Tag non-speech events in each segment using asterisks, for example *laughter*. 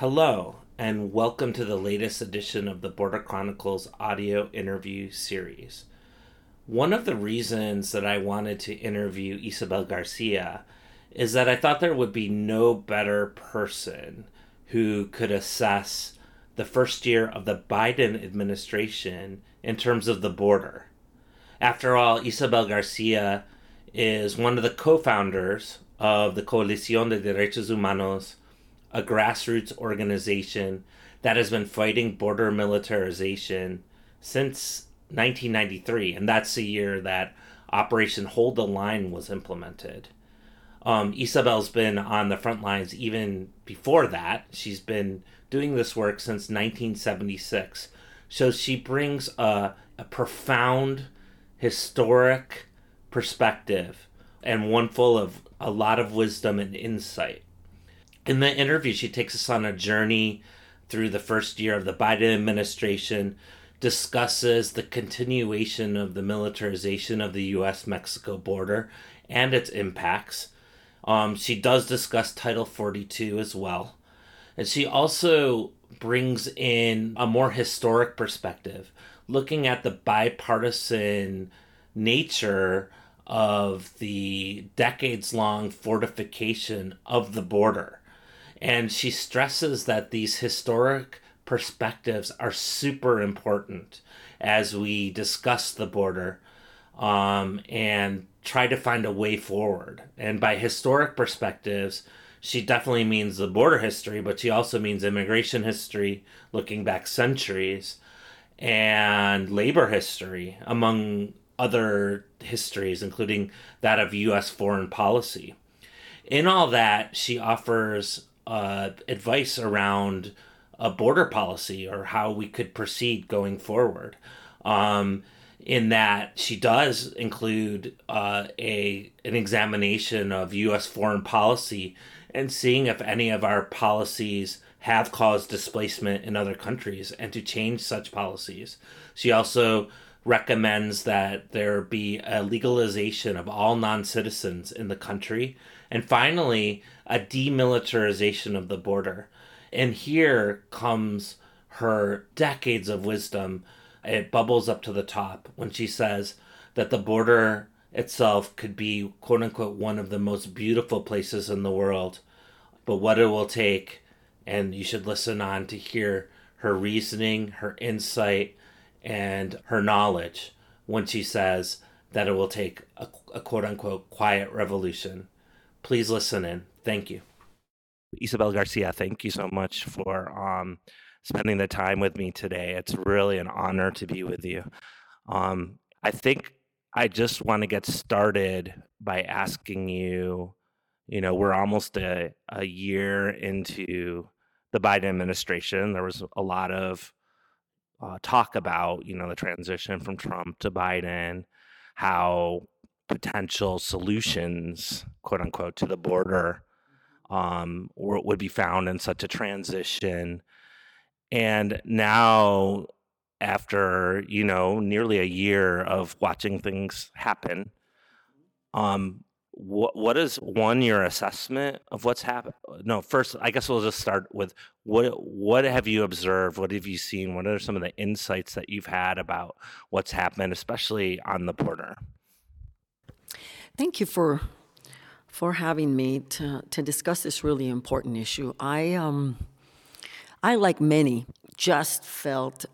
Hello, and welcome to the latest edition of the Border Chronicles audio interview series. One of the reasons that I wanted to interview Isabel Garcia is that I thought there would be no better person who could assess the first year of the Biden administration in terms of the border. After all, Isabel Garcia is one of the co founders of the Coalición de Derechos Humanos a grassroots organization that has been fighting border militarization since 1993, and that's the year that Operation Hold the Line was implemented. Um, Isabel's been on the front lines even before that. She's been doing this work since 1976. So she brings a, a profound historic perspective and one full of a lot of wisdom and insight in the interview, she takes us on a journey through the first year of the Biden administration, discusses the continuation of the militarization of the U.S. Mexico border and its impacts. Um, she does discuss Title 42 as well. And she also brings in a more historic perspective, looking at the bipartisan nature of the decades long fortification of the border and she stresses that these historic perspectives are super important as we discuss the border um, and try to find a way forward. And by historic perspectives, she definitely means the border history, but she also means immigration history, looking back centuries, and labor history, among other histories, including that of U.S. foreign policy. In all that, she offers uh, advice around a border policy or how we could proceed going forward. Um, in that she does include uh, a an examination of U.S. foreign policy and seeing if any of our policies have caused displacement in other countries and to change such policies. She also recommends that there be a legalization of all non citizens in the country. And finally, a demilitarization of the border. And here comes her decades of wisdom. It bubbles up to the top when she says that the border itself could be, quote unquote, one of the most beautiful places in the world. But what it will take, and you should listen on to hear her reasoning, her insight, and her knowledge when she says that it will take a, a quote unquote quiet revolution. Please listen in. Thank you. Isabel Garcia, thank you so much for um, spending the time with me today. It's really an honor to be with you. Um, I think I just want to get started by asking you you know, we're almost a, a year into the Biden administration. There was a lot of uh, talk about, you know, the transition from Trump to Biden, how potential solutions, quote unquote, to the border um, would be found in such a transition. And now, after you know nearly a year of watching things happen, um, what what is one your assessment of what's happened? No, first I guess we'll just start with what what have you observed? What have you seen? What are some of the insights that you've had about what's happened, especially on the border? Thank you for for having me to to discuss this really important issue. I um I like many just felt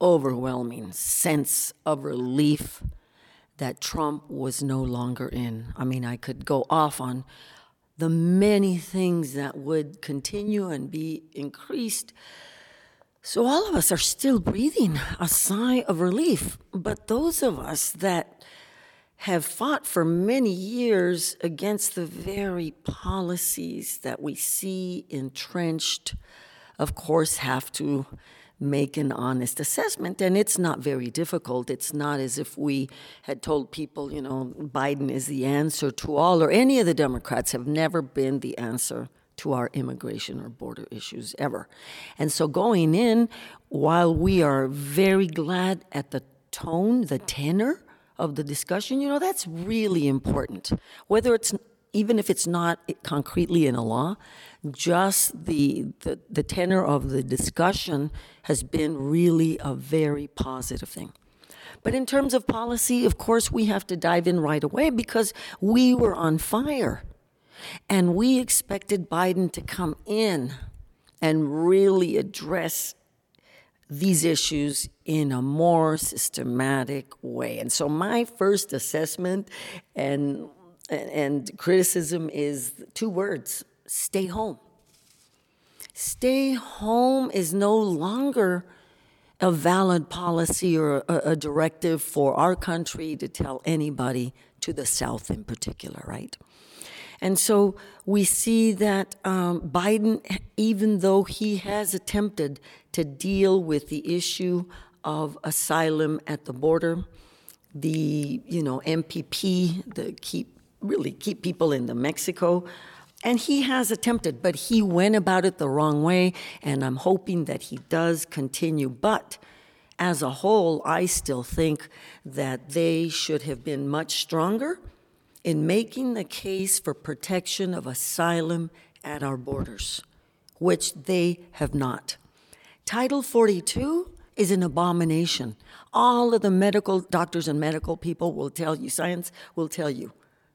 overwhelming sense of relief that Trump was no longer in. I mean, I could go off on the many things that would continue and be increased. So all of us are still breathing a sigh of relief. But those of us that have fought for many years against the very policies that we see entrenched, of course, have to make an honest assessment. And it's not very difficult. It's not as if we had told people, you know, Biden is the answer to all, or any of the Democrats have never been the answer to our immigration or border issues ever. And so going in, while we are very glad at the tone, the tenor of the discussion, you know, that's really important. Whether it's even if it's not concretely in a law, just the, the, the tenor of the discussion has been really a very positive thing. But in terms of policy, of course, we have to dive in right away because we were on fire. And we expected Biden to come in and really address these issues in a more systematic way. And so my first assessment and and criticism is two words, stay home. Stay home is no longer a valid policy or a, a directive for our country to tell anybody to the South in particular, right? And so we see that um, Biden, even though he has attempted to deal with the issue of asylum at the border, the you know MPP, the keep really keep people into Mexico, and he has attempted, but he went about it the wrong way, and I'm hoping that he does continue. But as a whole, I still think that they should have been much stronger in making the case for protection of asylum at our borders, which they have not. Title 42 is an abomination. All of the medical doctors and medical people will tell you, science will tell you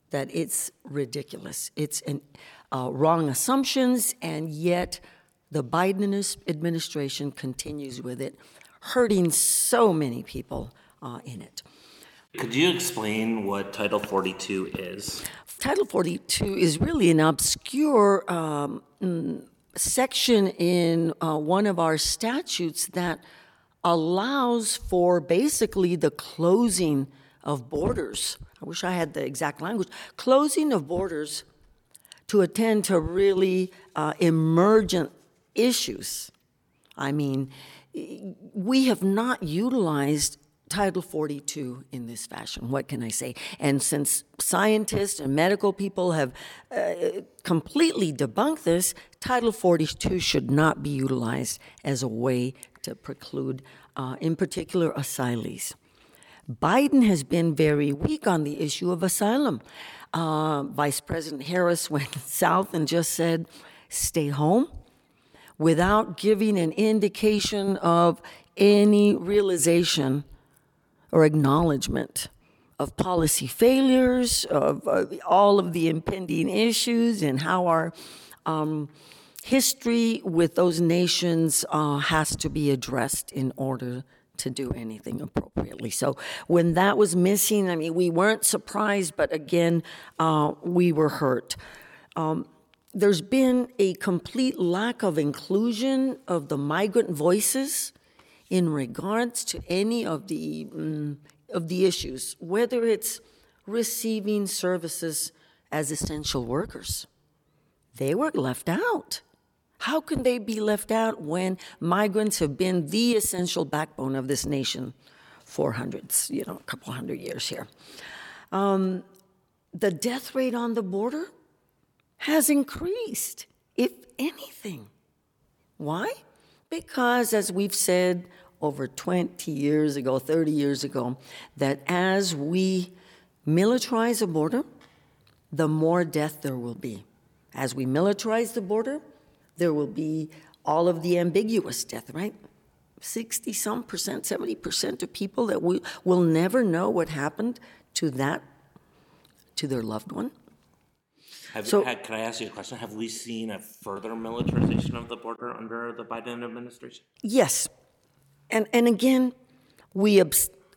that it's ridiculous. It's an, uh, wrong assumptions, and yet the Biden administration continues with it, hurting so many people uh, in it. Could you explain what Title 42 is? Title 42 is really an obscure um, section in uh, one of our statutes that allows for basically the closing of borders. I wish I had the exact language. Closing of borders to attend to really uh, emergent issues. I mean, we have not utilized Title 42 in this fashion. What can I say? And since scientists and medical people have uh, completely debunked this, Title 42 should not be utilized as a way to preclude, uh, in particular, asylees. Biden has been very weak on the issue of asylum. Uh, Vice President Harris *laughs* went south and just said, stay home, without giving an indication of any realization or acknowledgement of policy failures, of, all of the impending issues, and how our um, history with those nations uh, has to be addressed in order to do anything appropriately. So when that was missing, I mean, we weren't surprised, but again, uh, we were hurt. Um, there's been a complete lack of inclusion of the migrant voices in regards to any of the um, of the issues, whether it's receiving services as essential workers. They were left out. How can they be left out when migrants have been the essential backbone of this nation for hundreds, you know, a couple hundred years here? Um, the death rate on the border has increased, if anything. Why? Because, as we've said over 20 years ago, 30 years ago, that as we militarize a border, the more death there will be. As we militarize the border, there will be all of the ambiguous death, right? 60 some percent, 70 percent of people that we will never know what happened to that, to their loved one. Have, so, had, can I ask you a question? Have we seen a further militarization of the border under the Biden administration? Yes, and, and again, we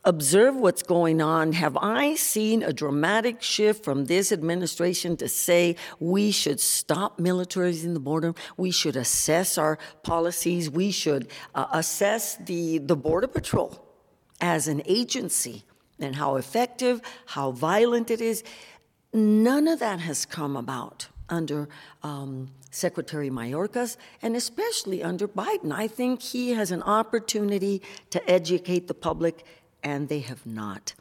observe what's going on. Have I seen a dramatic shift from this administration to say we should stop militarizing the border? We should assess our policies. We should uh, assess the, the Border Patrol as an agency and how effective, how violent it is. None of that has come about under um, Secretary Mayorkas, and especially under Biden. I think he has an opportunity to educate the public, and they have not.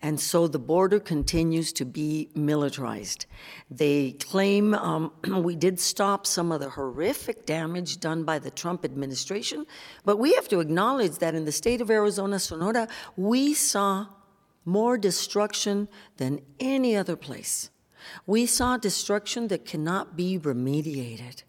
And so the border continues to be militarized. They claim um, *clears throat* we did stop some of the horrific damage done by the Trump administration, but we have to acknowledge that in the state of Arizona, Sonora, we saw more destruction than any other place We saw destruction that cannot be remediated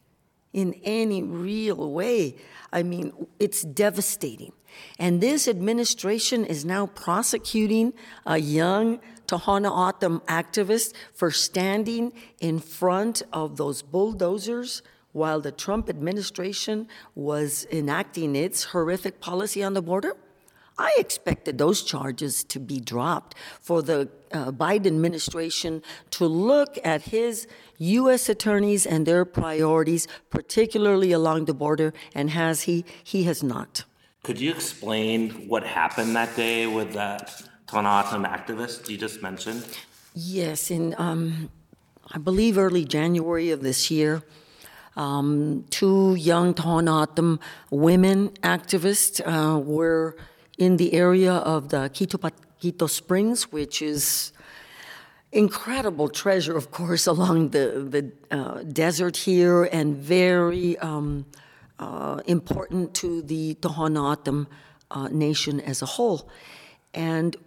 in any real way. I mean, it's devastating. And this administration is now prosecuting a young Tohono O'odham activist for standing in front of those bulldozers while the Trump administration was enacting its horrific policy on the border. I expected those charges to be dropped for the uh, Biden administration to look at his U.S. attorneys and their priorities, particularly along the border, and has he? He has not. Could you explain what happened that day with that O'odham activist you just mentioned? Yes, in um, I believe early January of this year, um, two young O'odham women activists uh, were in the area of the Quito, Springs, which is incredible treasure, of course, *laughs* along the, the uh, desert here and very um, uh, important to the Tohono O'odham uh, nation as a whole. And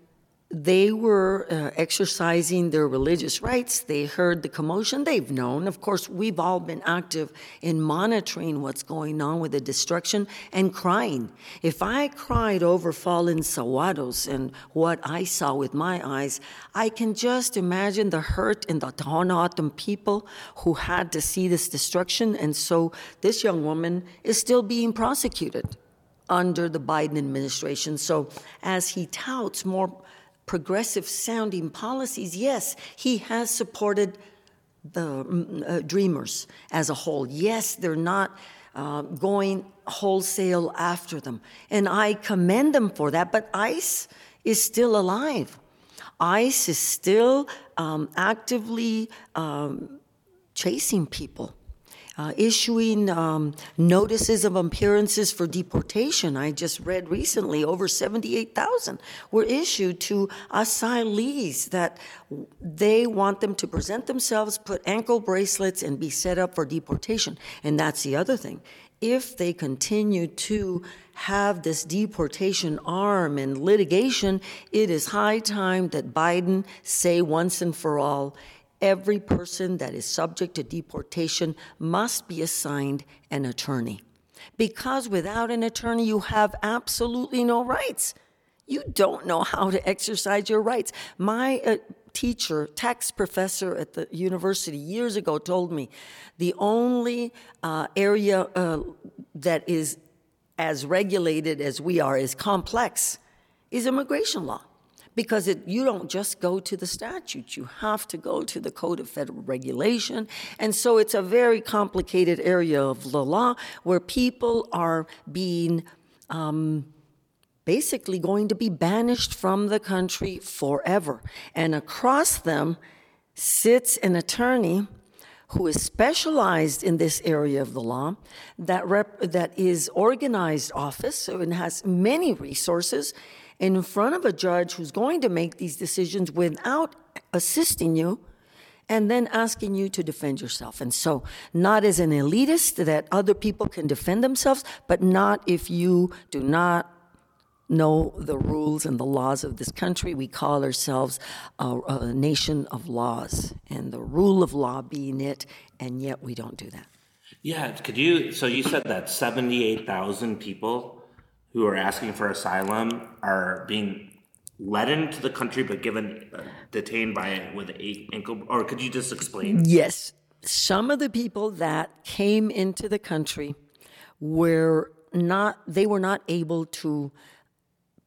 they were uh, exercising their religious rights. They heard the commotion. They've known. Of course, we've all been active in monitoring what's going on with the destruction and crying. If I cried over fallen saguaros and what I saw with my eyes, I can just imagine the hurt in the Tohono people who had to see this destruction. And so this young woman is still being prosecuted under the Biden administration. So as he touts more progressive sounding policies, yes, he has supported the mm, uh, dreamers as a whole. Yes, they're not uh, going wholesale after them. And I commend them for that, but ICE is still alive. ICE is still um, actively um, chasing people uh, issuing um, notices of appearances for deportation. I just read recently over 78,000 were issued to asylees that they want them to present themselves, put ankle bracelets, and be set up for deportation. And that's the other thing. If they continue to have this deportation arm and litigation, it is high time that Biden say once and for all every person that is subject to deportation must be assigned an attorney. Because without an attorney, you have absolutely no rights. You don't know how to exercise your rights. My uh, teacher, tax professor at the university years ago told me the only uh, area uh, that is as regulated as we are, as complex, is immigration law because it, you don't just go to the statute, you have to go to the Code of Federal Regulation. And so it's a very complicated area of the law where people are being um, basically going to be banished from the country forever. And across them sits an attorney who is specialized in this area of the law, that, rep, that is organized office and has many resources in front of a judge who's going to make these decisions without assisting you and then asking you to defend yourself. And so, not as an elitist that other people can defend themselves, but not if you do not know the rules and the laws of this country. We call ourselves a, a nation of laws, and the rule of law being it, and yet we don't do that. Yeah, could you? So you said that 78,000 people who are asking for asylum are being led into the country but given uh, detained by it with a ankle or could you just explain? Yes. Some of the people that came into the country were not they were not able to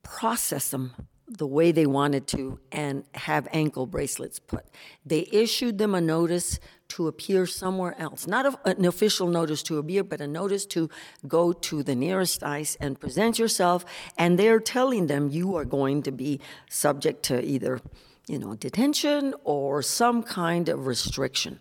process them the way they wanted to and have ankle bracelets put they issued them a notice to appear somewhere else. Not a, an official notice to appear, but a notice to go to the nearest ICE and present yourself. And they're telling them you are going to be subject to either, you know, detention or some kind of restriction.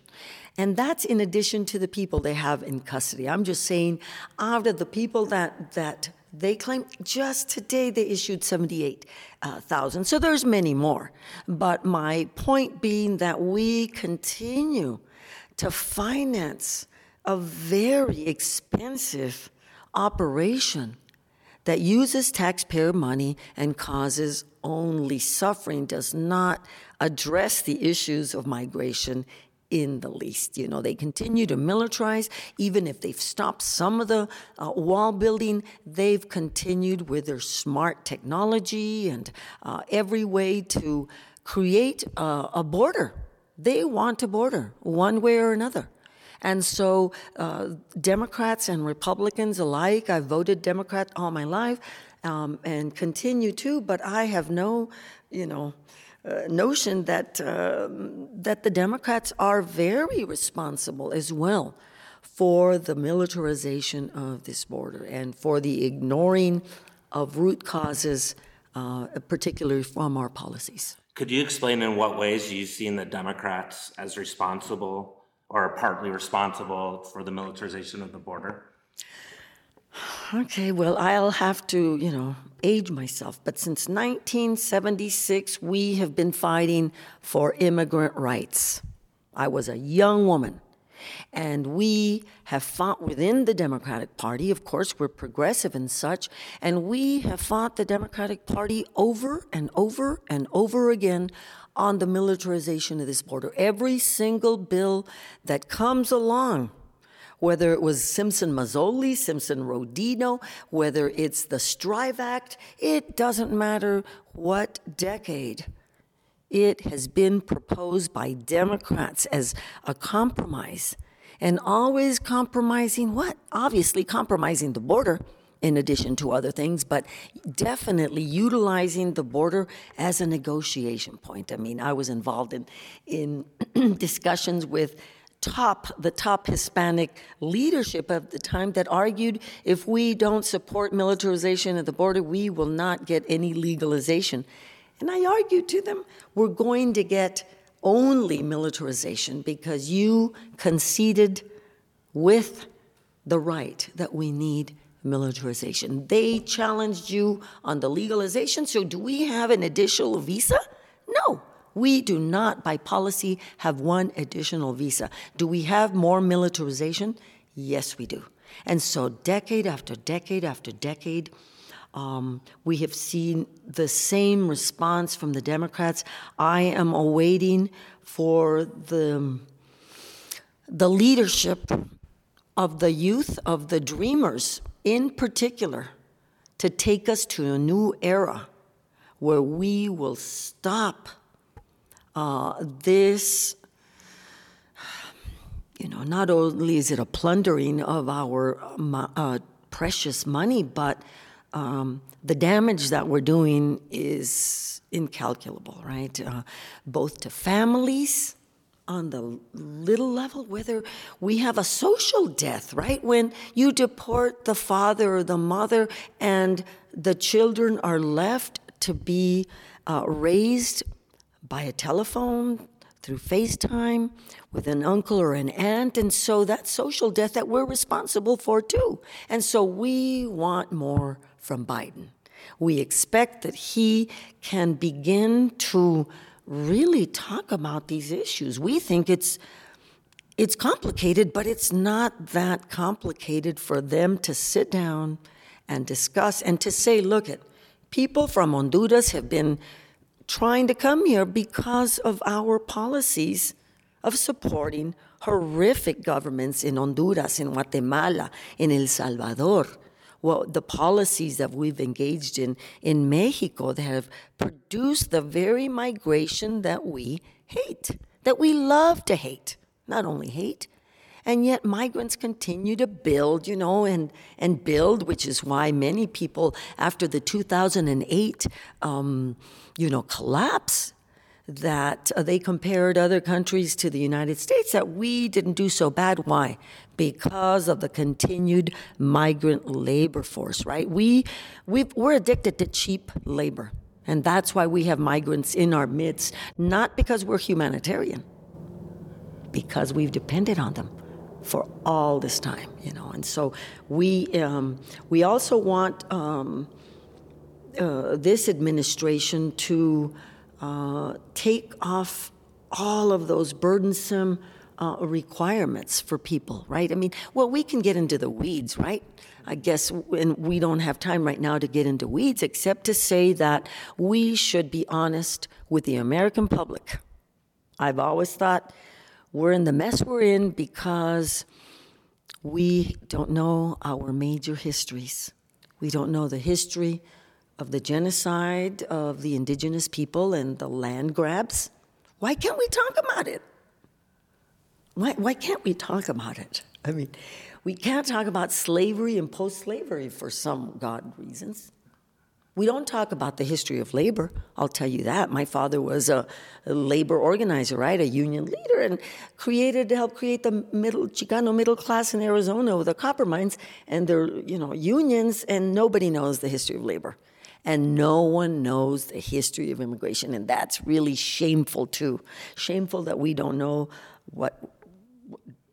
And that's in addition to the people they have in custody. I'm just saying, out of the people that that they claim just today they issued 78,000. Uh, so there's many more. But my point being that we continue to finance a very expensive operation that uses taxpayer money and causes only suffering, does not address the issues of migration in the least. You know, they continue to militarize. Even if they've stopped some of the uh, wall building, they've continued with their smart technology and uh, every way to create a, a border. They want a border, one way or another. And so, uh, Democrats and Republicans alike, I've voted Democrat all my life um, and continue to, but I have no, you know, uh, notion that uh, that the Democrats are very responsible as well for the militarization of this border and for the ignoring of root causes, uh, particularly from our policies. Could you explain in what ways you've seen the Democrats as responsible or partly responsible for the militarization of the border? Okay, well, I'll have to, you know, age myself, but since 1976, we have been fighting for immigrant rights. I was a young woman, and we have fought within the Democratic Party. Of course, we're progressive and such, and we have fought the Democratic Party over and over and over again on the militarization of this border. Every single bill that comes along whether it was Simpson Mazzoli, Simpson Rodino, whether it's the Strive Act, it doesn't matter what decade. It has been proposed by Democrats as a compromise, and always compromising what? Obviously, compromising the border in addition to other things, but definitely utilizing the border as a negotiation point. I mean, I was involved in in *clears throat* discussions with top, the top Hispanic leadership of the time that argued if we don't support militarization of the border, we will not get any legalization. And I argued to them, we're going to get only militarization because you conceded with the right that we need militarization. They challenged you on the legalization, so do we have an additional visa? No. We do not, by policy, have one additional visa. Do we have more militarization? Yes, we do. And so, decade after decade after decade, um, we have seen the same response from the Democrats. I am awaiting for the, the leadership of the youth, of the dreamers in particular, to take us to a new era where we will stop uh, this, you know, not only is it a plundering of our uh, precious money, but um, the damage that we're doing is incalculable, right? Uh, both to families on the little level, whether we have a social death, right? When you deport the father or the mother and the children are left to be uh, raised by a telephone, through FaceTime, with an uncle or an aunt. And so that's social death that we're responsible for too. And so we want more from Biden. We expect that he can begin to really talk about these issues. We think it's it's complicated, but it's not that complicated for them to sit down and discuss and to say, look at people from Honduras have been trying to come here because of our policies of supporting horrific governments in Honduras, in Guatemala, in El Salvador. Well, the policies that we've engaged in in Mexico that have produced the very migration that we hate, that we love to hate, not only hate, and yet migrants continue to build, you know, and, and build, which is why many people after the 2008, um, you know, collapse, that uh, they compared other countries to the United States, that we didn't do so bad. Why? Because of the continued migrant labor force, right? We, we we're addicted to cheap labor. And that's why we have migrants in our midst, not because we're humanitarian, because we've depended on them for all this time, you know. And so we um, we also want um, uh, this administration to uh, take off all of those burdensome uh, requirements for people, right? I mean, well, we can get into the weeds, right? I guess, and we don't have time right now to get into weeds, except to say that we should be honest with the American public. I've always thought we're in the mess we're in because we don't know our major histories. We don't know the history of the genocide of the indigenous people and the land grabs. Why can't we talk about it? Why, why can't we talk about it? I mean, we can't talk about slavery and post slavery for some God reasons. We don't talk about the history of labor. I'll tell you that. My father was a, labor organizer, right? A union leader and created, to help create the middle, Chicano middle class in Arizona with the copper mines and their, you know, unions, and nobody knows the history of labor. And no one knows the history of immigration. And that's really shameful, too. Shameful that we don't know what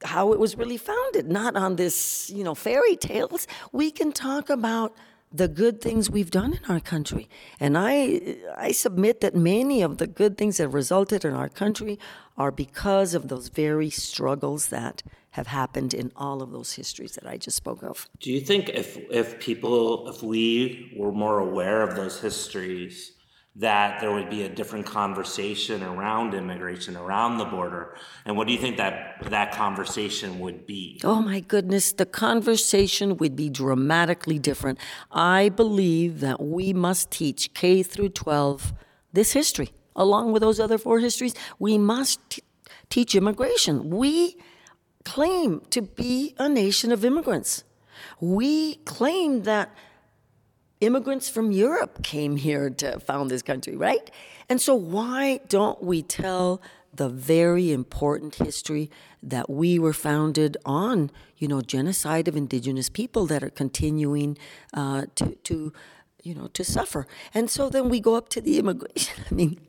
how it was really founded, not on this, you know, fairy tales. We can talk about the good things we've done in our country. And I, I submit that many of the good things that resulted in our country are because of those very struggles that have happened in all of those histories that I just spoke of. Do you think if, if people, if we were more aware of those histories, that there would be a different conversation around immigration, around the border. And what do you think that that conversation would be? Oh my goodness, the conversation would be dramatically different. I believe that we must teach K through 12 this history, along with those other four histories. We must t- teach immigration. We claim to be a nation of immigrants. We claim that immigrants from Europe came here to found this country, right? And so, why don't we tell the very important history that we were founded on, you know, genocide of indigenous people that are continuing uh, to, to, you know, to suffer? And so then we go up to the immigration. *laughs* I mean,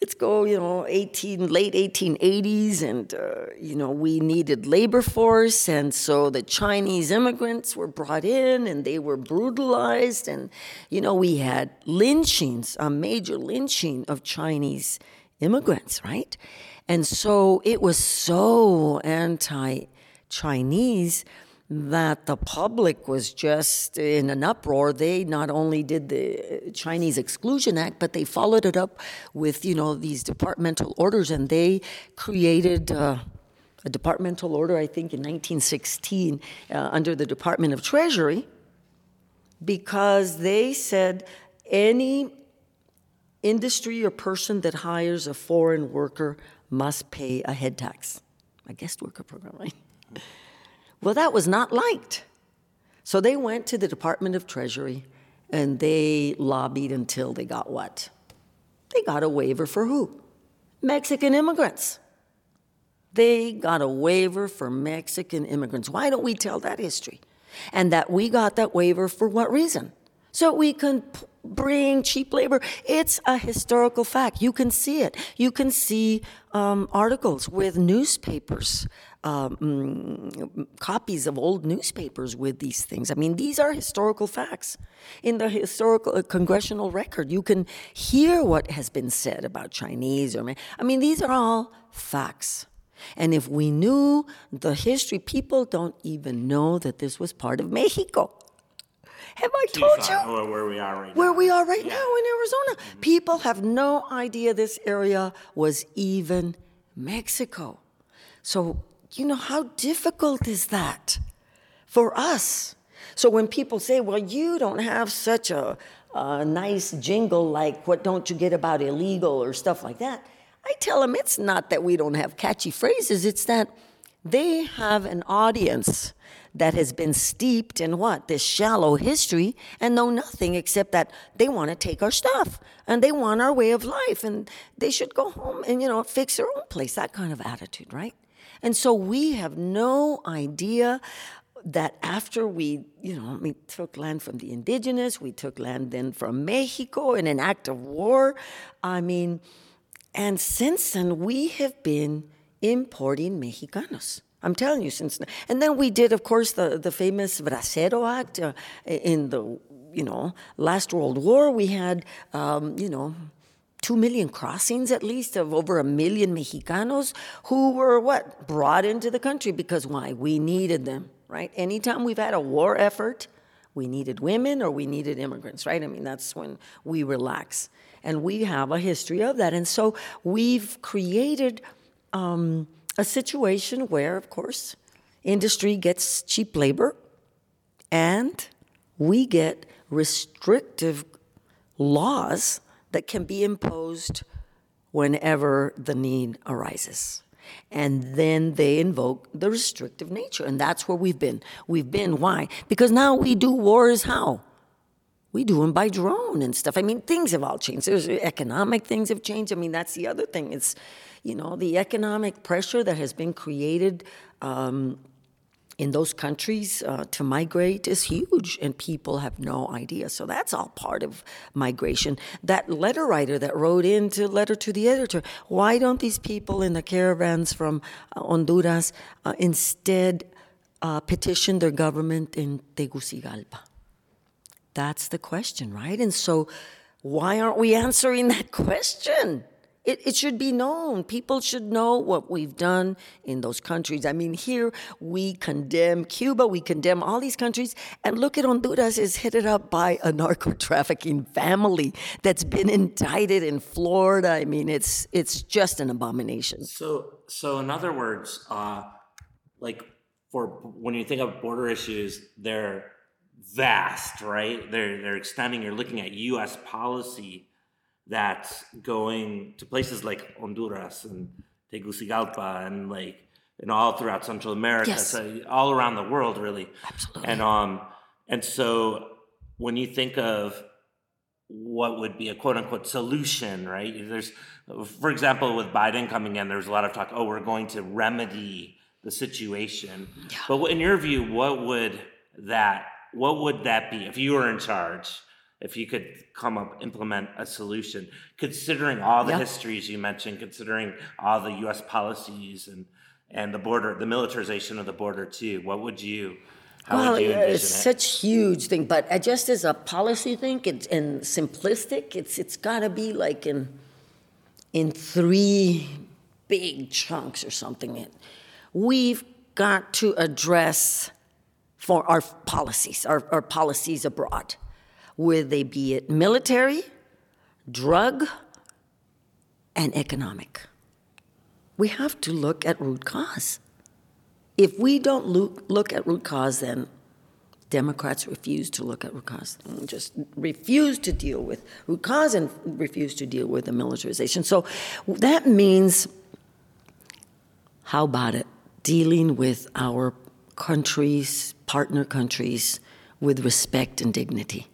let's go, you know, 18, late 1880s, and, uh, you know, we needed labor force, and so the Chinese immigrants were brought in and they were brutalized, and, you know, we had lynchings, a major lynching of Chinese immigrants, right? And so it was so anti Chinese that the public was just in an uproar. They not only did the Chinese Exclusion Act, but they followed it up with, you know, these departmental orders, and they created uh, a departmental order, I think, in 1916 uh, under the Department of Treasury, because they said any industry or person that hires a foreign worker must pay a head tax, a guest worker program, right? Well, that was not liked. So they went to the Department of Treasury and they lobbied until they got what? They got a waiver for who? Mexican immigrants. They got a waiver for Mexican immigrants. Why don't we tell that history? And that we got that waiver for what reason? So we can bring cheap labor. It's a historical fact. You can see it. You can see um, articles with newspapers um, copies of old newspapers with these things. I mean, these are historical facts. In the historical uh, congressional record, you can hear what has been said about Chinese. Or, I mean, these are all facts. And if we knew the history, people don't even know that this was part of Mexico. Have I told you? Where we are right Where now. we are right yeah. now in Arizona. Mm-hmm. People have no idea this area was even Mexico. So you know, how difficult is that for us? So when people say, well, you don't have such a, a nice jingle like what don't you get about illegal or stuff like that, I tell them it's not that we don't have catchy phrases, it's that they have an audience that has been steeped in what? This shallow history and know nothing except that they want to take our stuff and they want our way of life and they should go home and, you know, fix their own place. That kind of attitude, right? And so we have no idea that after we, you know, we took land from the indigenous, we took land then from Mexico in an act of war. I mean, and since then we have been importing Mexicanos. I'm telling you, since and then we did, of course, the the famous Bracero Act uh, in the you know last World War. We had um, you know two million crossings at least of over a million Mexicanos who were what? Brought into the country because why? We needed them, right? Anytime we've had a war effort, we needed women or we needed immigrants, right? I mean, that's when we relax. And we have a history of that. And so we've created um, a situation where, of course, industry gets cheap labor and we get restrictive laws that can be imposed whenever the need arises. And then they invoke the restrictive nature. And that's where we've been. We've been, why? Because now we do wars how? We do them by drone and stuff. I mean, things have all changed. There's economic things have changed. I mean, that's the other thing. It's, you know, the economic pressure that has been created um, in those countries uh, to migrate is huge, and people have no idea. So that's all part of migration. That letter writer that wrote into letter to the editor, why don't these people in the caravans from uh, Honduras uh, instead uh, petition their government in Tegucigalpa? That's the question, right? And so, why aren't we answering that *laughs* question? It, it should be known. People should know what we've done in those countries. I mean, here we condemn Cuba, we condemn all these countries, and look at Honduras is headed up by a narco trafficking family that's been indicted in Florida. I mean, it's it's just an abomination. So, so in other words, uh, like for when you think of border issues, they're vast, right? They're they're extending. You're looking at U.S. policy that's going to places like Honduras and Tegucigalpa and like and all throughout Central America, yes. so all around the world, really. Absolutely. And um, and so when you think of what would be a quote unquote solution, right? There's, for example, with Biden coming in, there's a lot of talk. Oh, we're going to remedy the situation. Yeah. But in your view, what would that what would that be if you were in charge? if you could come up implement a solution considering all the histories you mentioned considering all the us policies and and the border the militarization of the border too what would you how well, would you envision it? it's it? such huge thing, but just as a policy thing, it's and simplistic. It's it's got to be like in in three big chunks or something. We've got to address for our policies, our, our policies abroad whether they be it military, drug, and economic. We have to look at root cause. If we don't look, look at root cause, then Democrats refuse to look at root cause, just refuse to deal with root cause and refuse to deal with the militarization. So that means, how about it? Dealing with our countries, partner countries, with respect and dignity.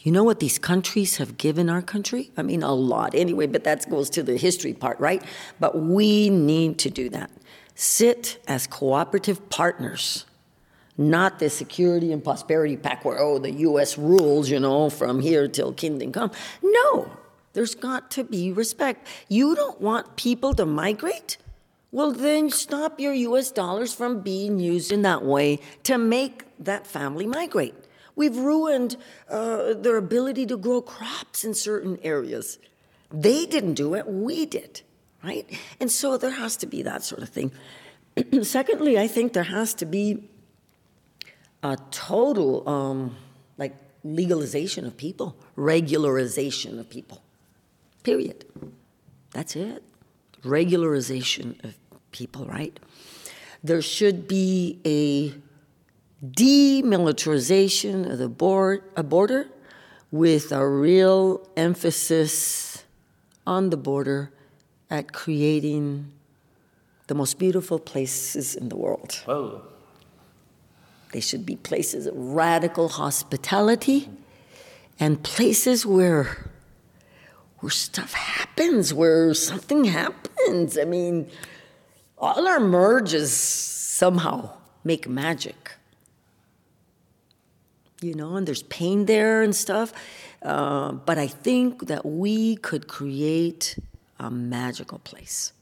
You know what these countries have given our country? I mean, a lot anyway, but that goes to the history part, right? But we need to do that. Sit as cooperative partners, not the security and prosperity pact where, oh, the US rules, you know, from here till kingdom come. No, there's got to be respect. You don't want people to migrate? Well, then stop your US dollars from being used in that way to make that family migrate. We've ruined uh, their ability to grow crops in certain areas. They didn't do it, we did, right? And so there has to be that sort of thing. *clears throat* Secondly, I think there has to be a total, um, like, legalization of people, regularization of people, period. That's it. Regularization of people, right? There should be a demilitarization of the board, a border with a real emphasis on the border at creating the most beautiful places in the world. Whoa. They should be places of radical hospitality and places where where stuff happens, where something happens. I mean, all our merges somehow make magic you know, and there's pain there and stuff. Uh, but I think that we could create a magical place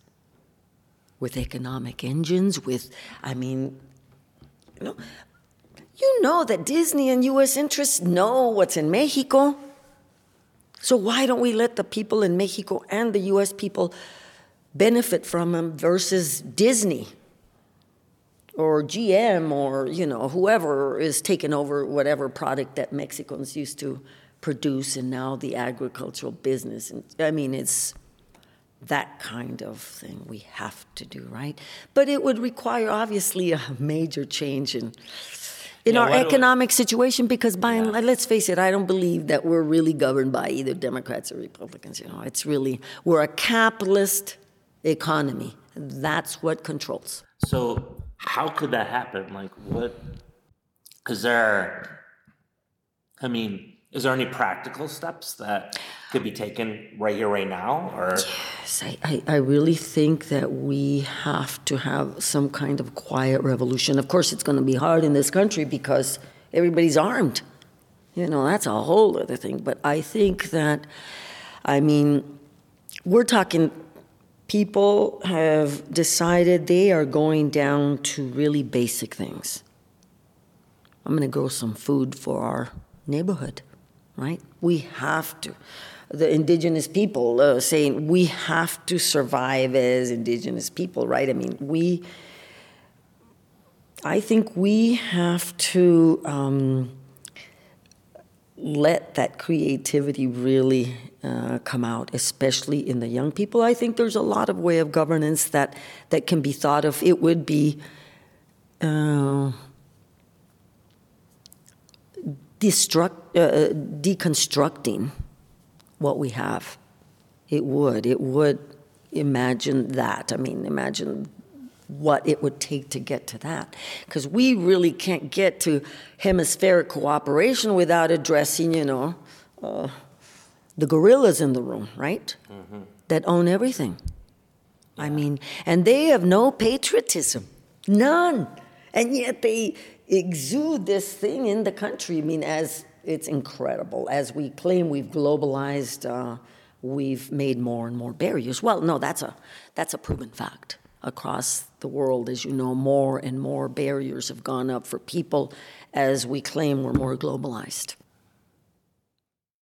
with economic engines, with, I mean, you know, you know that Disney and U.S. interests know what's in Mexico. So why don't we let the people in Mexico and the US people benefit from them versus Disney or GM or you know whoever is taking over whatever product that Mexicans used to produce and now the agricultural business. And I mean it's that kind of thing we have to do right? But it would require obviously a major change in in Yeah, our economic situation because by and Yeah. let's face it i don't believe that we're really governed by either democrats or republicans you know? It's really we're a capitalist economy that's what controls So how could that happen? Like what is there I mean, is there any practical steps that could be taken right here, right now? Or Yes, I, I, I really think that we have to have some kind of quiet revolution. Of course, it's going to be hard in this country because everybody's armed. You know, that's a whole other thing. But I think that, I mean, we're talking, people have decided they are going down to really basic things. I'm going to grow some food for our neighborhood, right? We have to. The indigenous people uh, saying we have to survive as indigenous people, right? I mean, we. I think we have to um, let that creativity really uh, come out, especially in the young people. I think there's a lot of way of governance that that can be thought of. It would be. Uh, destruct, uh, deconstructing what we have. It would. It would imagine that. I mean, imagine what it would take to get to that. Because we really can't get to hemispheric cooperation without addressing, you know, uh, the gorillas in the room, right? That own everything. I mean, and they have no patriotism, none. And yet they exude this thing in the country. I mean, as it's incredible. As we claim we've globalized, uh, we've made more and more barriers. Well, no, that's a that's a proven fact across the world. As you know, more and more barriers have gone up for people as we claim we're more globalized.